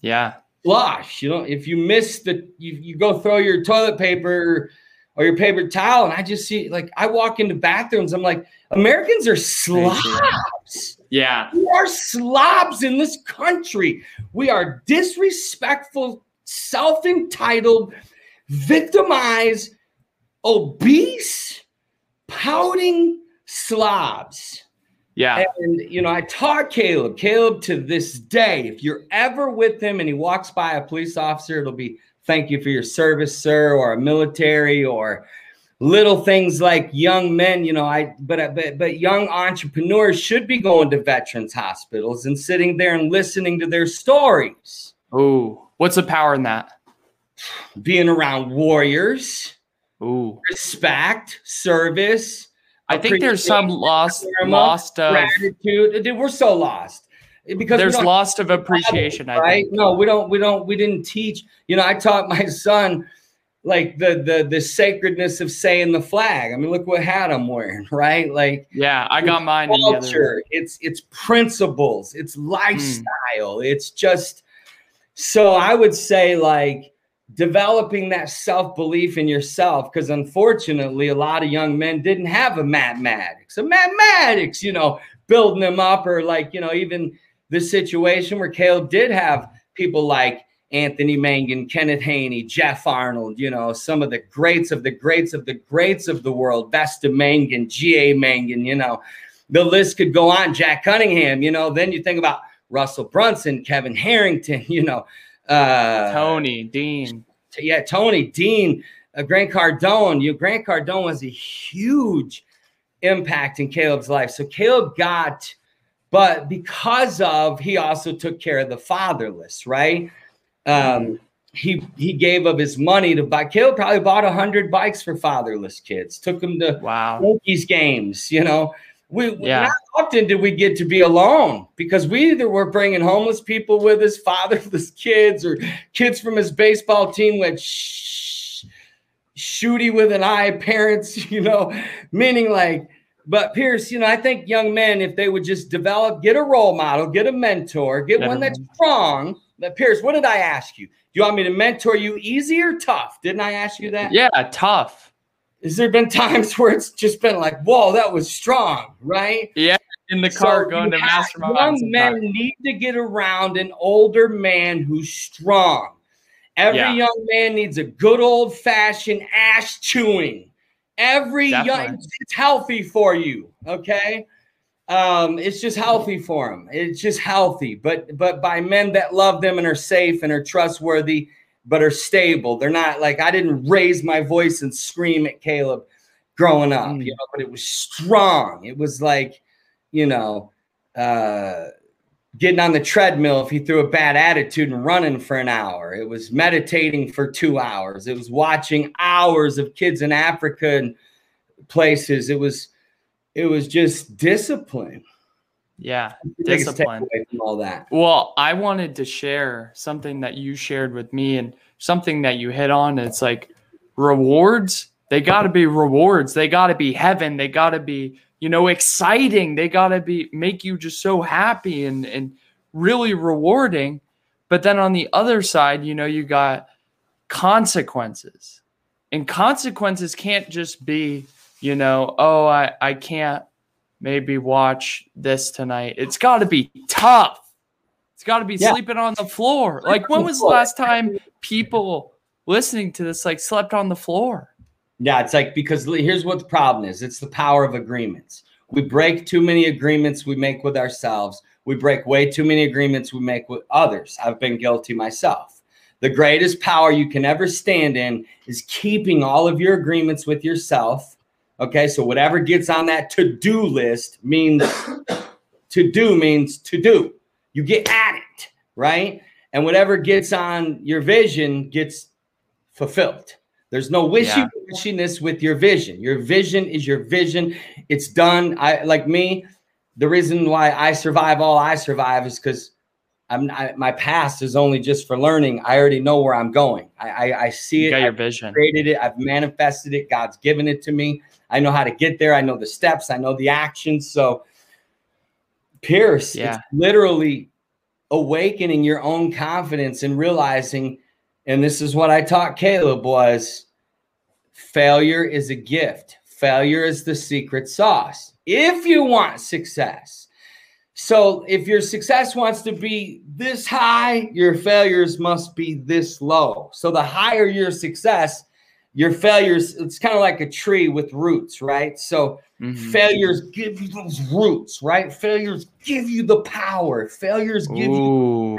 Yeah. Flush. You know, if you miss the, you, you go throw your toilet paper or your paper towel, and I just see like I walk into bathrooms, I'm like, Americans are slobs. Yeah. We are slobs in this country. We are disrespectful, self entitled, victimized, obese, pouting slobs. Yeah. And, you know, I taught Caleb, Caleb to this day, if you're ever with him and he walks by a police officer, it'll be thank you for your service, sir, or a military or little things like young men, you know, I, but, uh, but, but young entrepreneurs should be going to veterans hospitals and sitting there and listening to their stories. Oh, what's the power in that? being around warriors, Ooh. respect, service. I think there's some lost lost of gratitude. Dude, we're so lost because there's lost of appreciation, I right? think. No, we don't. We don't. We didn't teach. You know, I taught my son like the the the sacredness of saying the flag. I mean, look what hat I'm wearing, right? Like Yeah, I got mine in the other culture. It's it's principles. It's Hmm. lifestyle. It's just so I would say like developing that self belief in yourself because unfortunately a lot of young men didn't have a mathematics a mathematics you know building them up or like you know even the situation where caleb did have people like anthony mangun kenneth haney jeff arnold you know some of the greats of the greats of the greats of the world vesta mangun ga mangun you know the list could go on jack cunningham you know then you think about russell brunson kevin harrington you know uh Tony, Dean. Yeah, Tony, Dean, uh, Grant Cardone. You Grant Cardone was a huge impact in Caleb's life. So Caleb got, but because of he also took care of the fatherless, right? Um, he he gave of his money to buy. Caleb probably bought a hundred bikes for fatherless kids. Took them to Wow. Yankees games. You know, we Yeah. not often did we get to be alone because we either were bringing homeless people with us, fatherless kids, or kids from his baseball team sh- shooty with an eye parents. You know, meaning like. But Pierce, you know, I think young men, if they would just develop, get a role model, get a mentor, get Get one that's strong. But Pierce, what did I ask you? Do you want me to mentor you easy or tough? Didn't I ask you that? Yeah, tough. Has there been times where it's just been like, whoa, that was strong, right? Yeah, in the car So going to mastermind. Young men need to get around an older man who's strong. Every Yeah. young man needs a good old fashioned ass chewing. Every young, it's healthy for you. Okay. Um, it's just healthy for them. It's just healthy, but but by men that love them and are safe and are trustworthy, but are stable. They're not like I didn't raise my voice and scream at Caleb growing up, Mm. you know, but it was strong. It was like, you know, uh getting on the treadmill if he threw a bad attitude and running for an hour. It was meditating for two hours. It was watching hours of kids in Africa and places. It was it was just discipline. Yeah, discipline. all that. Well, I wanted to share something that you shared with me and something that you hit on. It's like rewards, they got to be rewards. They got to be heaven. They got to be, you know, exciting. They got to be make you just so happy and and really rewarding. But then on the other side, you know, you got consequences. And consequences can't just be, you know, oh, I I can't maybe watch this tonight. It's got to be tough. It's got to be Yeah. sleeping on the floor. Like when was the last time people listening to this like slept on the floor? Yeah, it's like because here's what the problem is it's the power of agreements. We break too many agreements we make with ourselves. We break way too many agreements we make with others. I've been guilty myself. The greatest power you can ever stand in is keeping all of your agreements with yourself. Okay, so whatever gets on that to do list means to do means to do. You get at it, right? And whatever gets on your vision gets fulfilled. There's no wishy washiness with your vision. Your vision is your vision. It's done. I like me. The reason why I survive all I survive is because I'm I, my past is only just for learning. I already know where I'm going. I I, I see You it. got your I've vision. created it. I've manifested it. God's given it to me. I know how to get there. I know the steps. I know the actions. So, Pierce, Yeah. it's literally awakening your own confidence and realizing, and this is what I taught Caleb was failure is a gift. Failure is the secret sauce. If you want success. So if your success wants to be this high, your failures must be this low. So the higher your success, your failures, it's kind of like a tree with roots, right? So Mhm. failures give you those roots, right? Failures give you the power. Failures give you Ooh,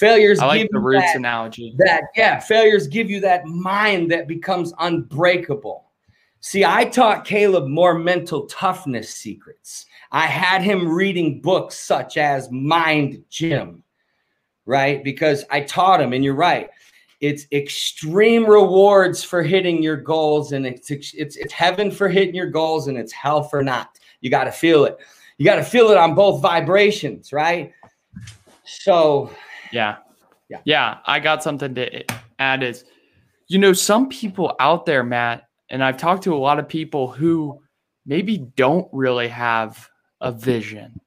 failures I like give the you roots that, analogy. that yeah, failures give you that mind that becomes unbreakable. See, I taught Caleb more mental toughness secrets. I had him reading books such as Mind Gym, right? Because I taught him, and you're right. it's extreme rewards for hitting your goals and it's it's it's heaven for hitting your goals and it's hell for not you got to feel it you got to feel it on both vibrations right so yeah. Yeah. Yeah i got something to add is you know some people out there matt and i've talked to a lot of people who maybe don't really have a vision.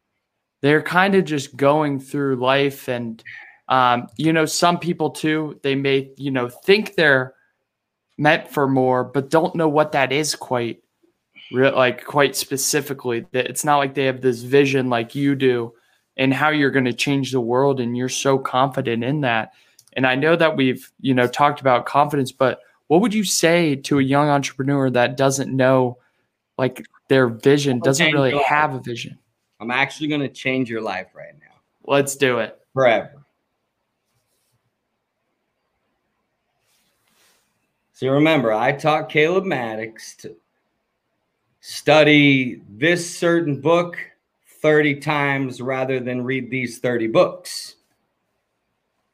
They're kind of just going through life and um, you know, some people too, they may, you know, think they're meant for more, but don't know what that is quite like quite specifically. That it's not like they have this vision like you do and how you're going to change the world and you're so confident in that. And I know that we've, you know, talked about confidence, but what would you say to a young entrepreneur that doesn't know like their vision, doesn't really have a vision? I'm actually going to change your life right now. Let's do it. Forever. So remember, I taught Caleb maddix to study this certain book 30 times rather than read these 30 books.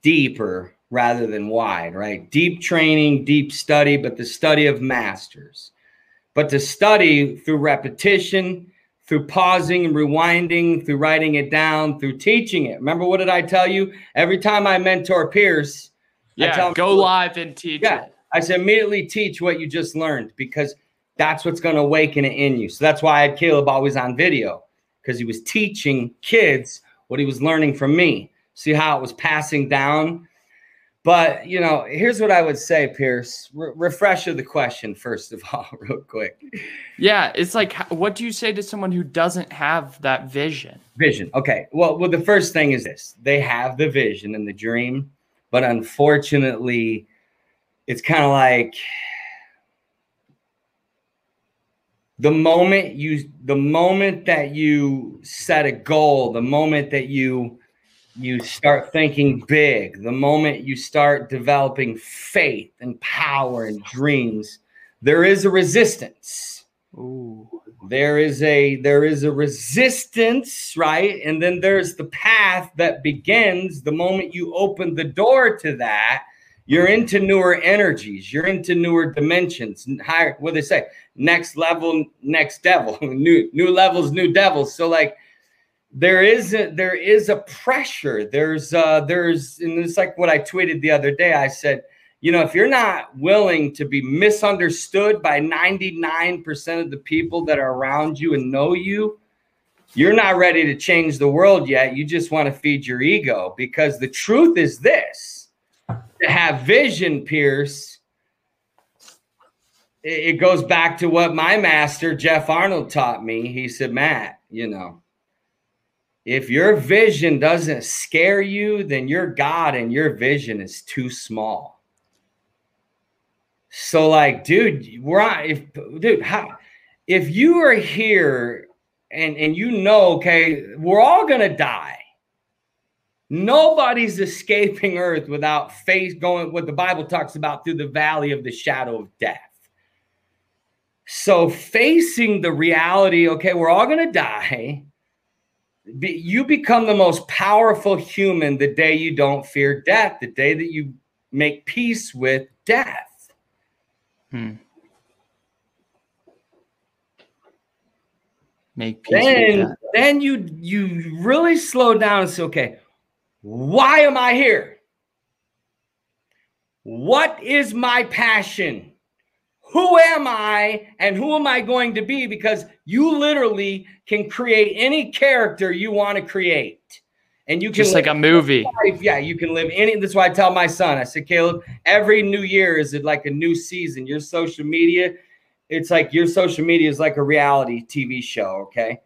Deeper rather than wide, right? Deep training, deep study, but the study of masters. But to study through repetition, through pausing and rewinding, through writing it down, through teaching it. Remember what did I tell you? Every time I mentor Pierce, yeah, go live and teach yeah, it. I said immediately teach what you just learned because that's what's going to awaken it in you. So that's why I had Caleb always on video because he was teaching kids what he was learning from me. See how it was passing down. But you know, here's what I would say, Pierce. Re- refresh of the question first of all, real quick. Yeah, it's like, what do you say to someone who doesn't have that vision? Vision. Okay. Well, well, the first thing is this: they have the vision and the dream, but unfortunately, it's kind of like the moment you the moment that you set a goal the moment that you you start thinking big the moment you start developing faith and power and dreams there is a resistance Ooh. there is a there is a resistance right and then there's the path that begins the moment you open the door to that you're into newer energies. You're into newer dimensions. Higher, what they say? Next level, next devil. new new levels, new devils. So like there is a, there is a pressure. There's uh there's and it's like what I tweeted the other day. I said, you know, if you're not willing to be misunderstood by 99% of the people that are around you and know you, you're not ready to change the world yet. You just want to feed your ego because the truth is this to have vision, Pierce, it, goes back to what my master, Jeff Arnold, taught me. He said, Matt, you know, if your vision doesn't scare you, then your God and your vision is too small. So, like, dude, we're on, if, dude, how, if you are here and, and you know, okay, we're all to die Nobody's escaping earth without face going what the Bible talks about through the valley of the shadow of death. So facing the reality, okay, we're all going to die. You become the most powerful human the day you don't fear death, the day that you make peace with death. Hmm. Make peace then, then you you really slow down and say, okay, why am I here? What is my passion? Who am I and who am I going to be? Because you literally can create any character you want to create. And you can just like a movie. Life. Yeah, you can live any. That's why I tell my son, I said, Caleb, every new year is it like a new season. Your social media, it's like your social media is like a reality TV show. Okay.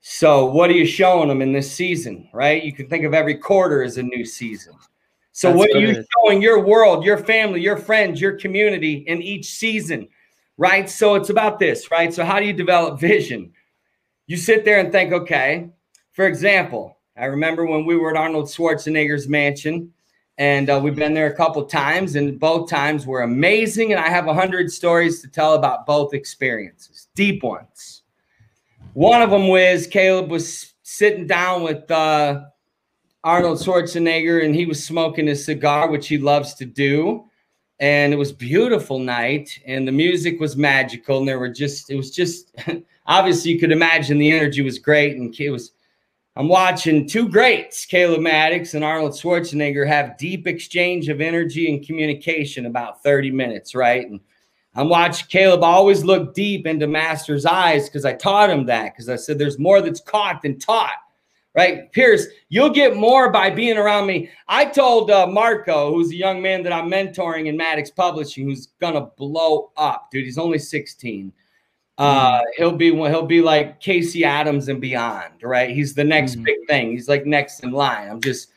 So, what are you showing them in this season, right? You can think of every quarter as a new season. So, That's what are you showing your world, your family, your friends, your community in each season, right? So, it's about this, right? So, how do you develop vision? You sit there and think, okay, for example, I remember when we were at Arnold Schwarzenegger's mansion, and uh, we've been there a couple times, and both times were amazing. And I have a hundred stories to tell about both experiences, deep ones one of them was Caleb was sitting down with uh, Arnold Schwarzenegger, and he was smoking his cigar, which he loves to do. And it was beautiful night, and the music was magical, and there were just it was just obviously you could imagine the energy was great, and it was. I'm watching two greats, Caleb Maddix and Arnold Schwarzenegger, have deep exchange of energy and communication about 30 minutes, right? And I'm watching Caleb always look deep into Master's eyes because I taught him that because I said there's more that's caught than taught right? Pierce, you'll get more by being around me. I told uh, Marco, who's a young man that I'm mentoring in Maddix Publishing, who's gonna blow up, dude. He's only 16. Uh, mm. he'll be he'll be like Casey Adams and beyond, right? He's the next mm. big thing. He's like next in line. I'm just,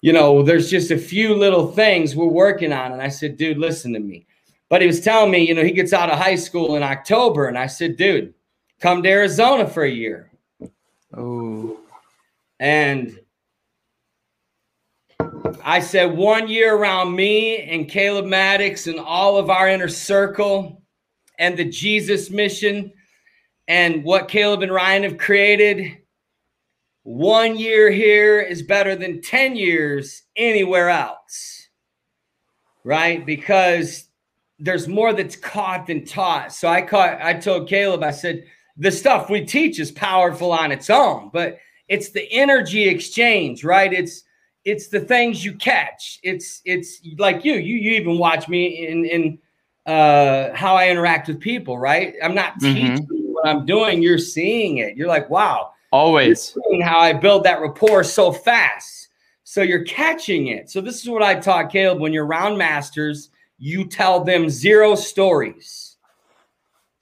you know, there's just a few little things we're working on. And I said, dude, listen to me. But he was telling me, you know, he gets out of high school in October, and I said, dude, come to Arizona for a year. Oh and I said one year around me and Caleb Maddix and all of our inner circle and the Jesus mission and what Caleb and Ryan have created. One year here is better than 10 years anywhere else, right? Because there's more that's caught than taught. So I caught, I told Caleb, I said, the stuff we teach is powerful on its own, but it's the energy exchange, right? It's it's the things you catch. It's it's like you. You you even watch me in in uh, how I interact with people, right? I'm not mm-hmm. teaching what I'm doing. You're seeing it. You're like, wow. Always seeing how I build that rapport so fast. So you're catching it. So this is what I taught Caleb. When you're around masters, you tell them zero stories.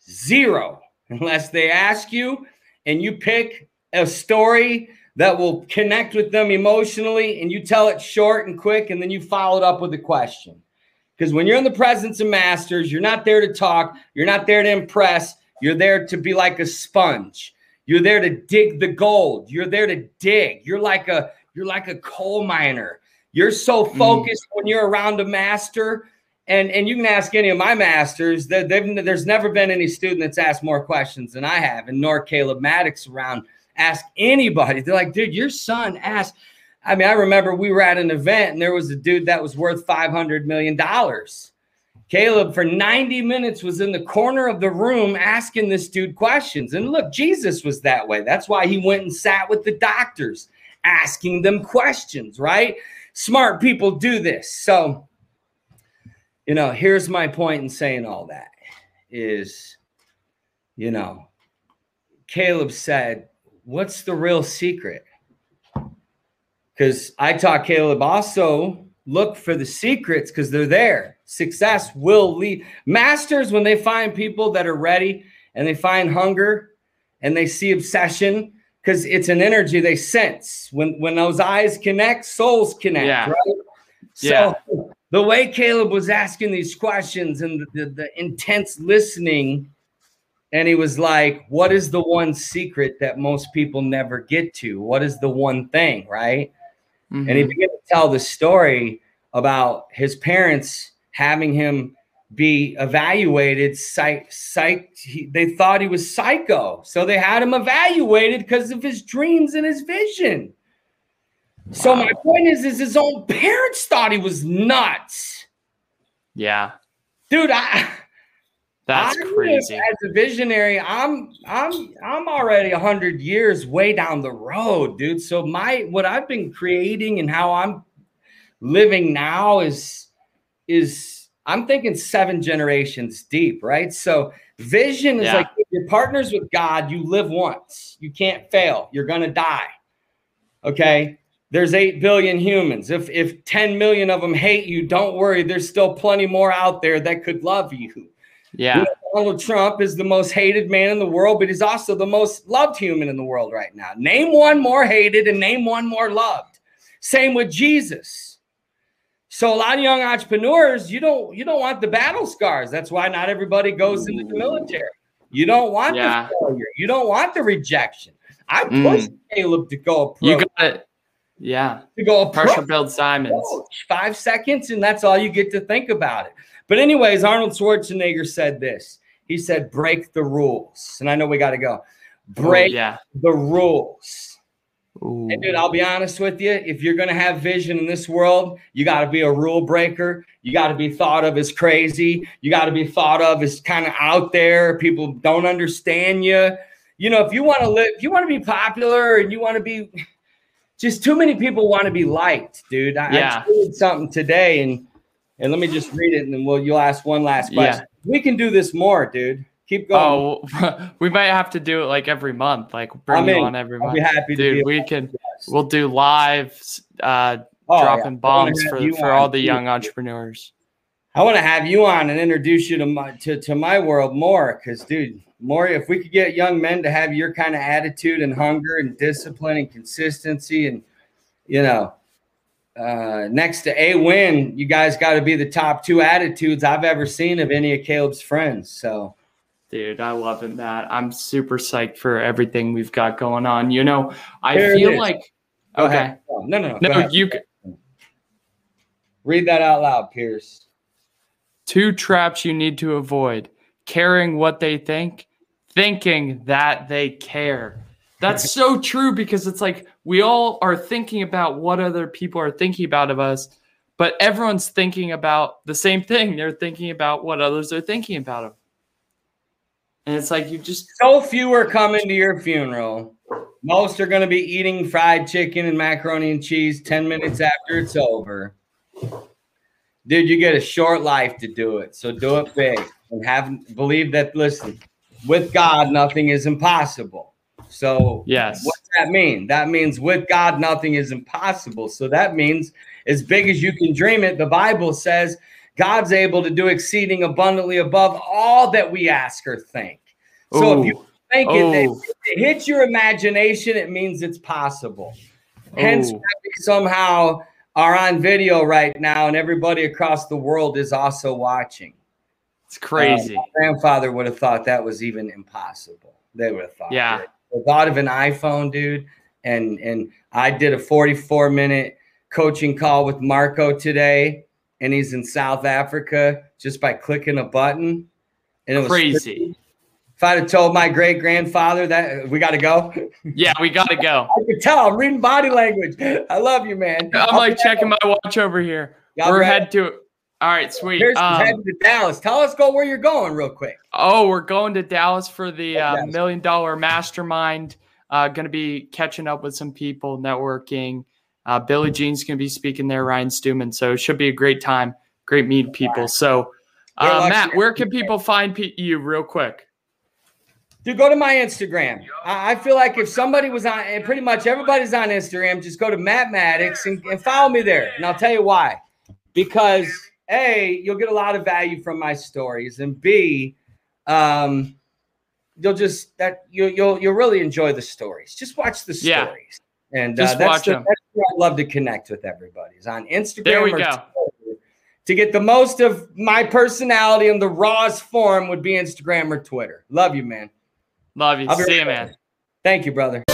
Zero. Unless they ask you and you pick a story that will connect with them emotionally and you tell it short and quick and then you follow it up with a question. Because when you're in the presence of masters, you're not there to talk, you're not there to impress, you're there to be like a sponge. You're there to dig the gold. You're there to dig. You're like a you're like a coal miner. You're so mm. focused mm. when you're around a master and and you can ask any of my masters that there's never been any student that's asked more questions than I have, and nor Caleb Maddix around ask anybody. They're like, dude, your son asked. I mean, I remember we were at an event and there was a dude that was worth $500 million. Caleb, for 90 minutes, was in the corner of the room asking this dude questions. And look, Jesus was that way. That's why he went and sat with the doctors, asking them questions, right? Smart people do this. So, you know, here's my point in saying all that is, you know, Caleb said, what's the real secret? Because I taught Caleb also look for the secrets because they're there. Success will lead. Masters, when they find people that are ready and they find hunger and they see obsession, because it's an energy they sense. When when those eyes connect, souls connect, yeah. right? So yeah. the way Caleb was asking these questions and the, the, the intense listening and he was like, What is the one secret that most people never get to? What is the one thing, right? Mm-hmm. And he mm-hmm. began to tell the story about his parents having him be evaluated. Psych, psych, he, they thought he was psycho. So they had him evaluated because of his dreams and his vision. Wow. So my point is, is his own parents thought he was nuts. Yeah. Dude, I that's I crazy. As a visionary, I'm I'm I'm already hundred years way down the road, dude. So my what I've been creating and how I'm living now is is I'm thinking seven generations deep, right? So vision is yeah. like if you're partners with God, you live once. You can't fail. You're gonna die. Okay. There's 8 billion humans. If if 10 million of them hate you, don't worry. There's still plenty more out there that could love you. Yeah. Donald Trump is the most hated man in the world, but he's also the most loved human in the world right now. Name one more hated and name one more loved. Same with Jesus. So a lot of young entrepreneurs, you don't you don't want the battle scars. That's why not everybody goes into the military. You don't want yeah. the failure. You don't want the rejection. I pushed mm. Caleb to go approach. You got it. Yeah. To go approach. Pressure build Simons. Five seconds, and that's all you get to think about it. But, anyways, Arnold Schwarzenegger said this. He said, break the rules. And I know we got to go. Oh, break oh, yeah. the rules. And dude, I'll be honest with you. If you're gonna have vision in this world, you got to be a rule breaker. You got to be thought of as crazy. You got to be thought of as kind of out there. People don't understand you. You know, if you want to live, if you want to be popular, and you want to be, just too many people want to be liked, dude. I, Yeah. I tweeted something today, and and let me just read it, and then we'll you'll ask one last question. Yeah. We can do this more, dude. Keep going. Oh, we might have to do it like every month, like bring I'm you on every I'll be month. happy to Dude, we can we'll do live uh Oh, dropping I wanna bombs for for on, all the young entrepreneurs. I want to have you on and introduce you to my to, to my world more because dude, more if we could get young men to have your kind of attitude and hunger and discipline and consistency and you know uh next to a win, you guys got to be the top two attitudes I've ever seen of any of Caleb's friends. So Dude, I love it, Matt. I'm super psyched for everything we've got going on. You know, I Here it feel like go okay. ahead. Oh, no, no, no. No, you c- read that out loud, Pierce. two traps you need to avoid: caring what they think, thinking that they care. That's so true because it's like we all are thinking about what other people are thinking about of us, but everyone's thinking about the same thing. They're thinking about what others are thinking about them. And it's like you just So few are coming to your funeral. Most are going to be eating fried chicken and macaroni and cheese 10 minutes after it's over. Dude, you get a short life to do it. So do it big and have believe that listen, with God nothing is impossible. So yes. what's that mean? That means with God nothing is impossible. So that means as big as you can dream it, the Bible says God's able to do exceeding abundantly above all that we ask or think. So if you think it, Oh. it hits your imagination, it means it's possible. Hence, Oh. somehow are on video right now, and everybody across the world is also watching. It's crazy. Uh, my grandfather would have thought that was even impossible. They would have thought. Yeah. it. The thought of an iPhone, dude, and and I did a 44 minute coaching call with Marco today, and he's in South Africa just by clicking a button, and it was crazy. If I'd have told my great grandfather that we got to go, Yeah, we got to go. I could tell. I'm reading body language. I love you, man. I'm like checking my watch over here. Y'all We're ready? head to. All right, sweet. Here's Um, heading to Dallas. Tell us go where you're going, real quick. oh, we're going to Dallas for the uh, million dollar mastermind. Uh, going to be catching up with some people, networking. Uh, Billy Gene's going to be speaking there. Ryan Stewman. So it should be a great time. Great meet people. So, uh. Matt, where can people find you real quick? Dude, go to my Instagram. I I feel like if somebody was on, and pretty much everybody's on Instagram, just go to Matt Maddix and, and follow me there. And I'll tell you why. Because A, you'll get a lot of value from my stories, and B, um, you'll just that you, you'll you'll really enjoy the stories. Just watch the Yeah. stories, and Just uh, that's watch the, that's where I love to connect with everybody. Is on Instagram. There we or go. Twitter. To get the most of my personality in the rawest form would be Instagram or Twitter. Love you, man. Love you. See right you, man. Thank you, brother.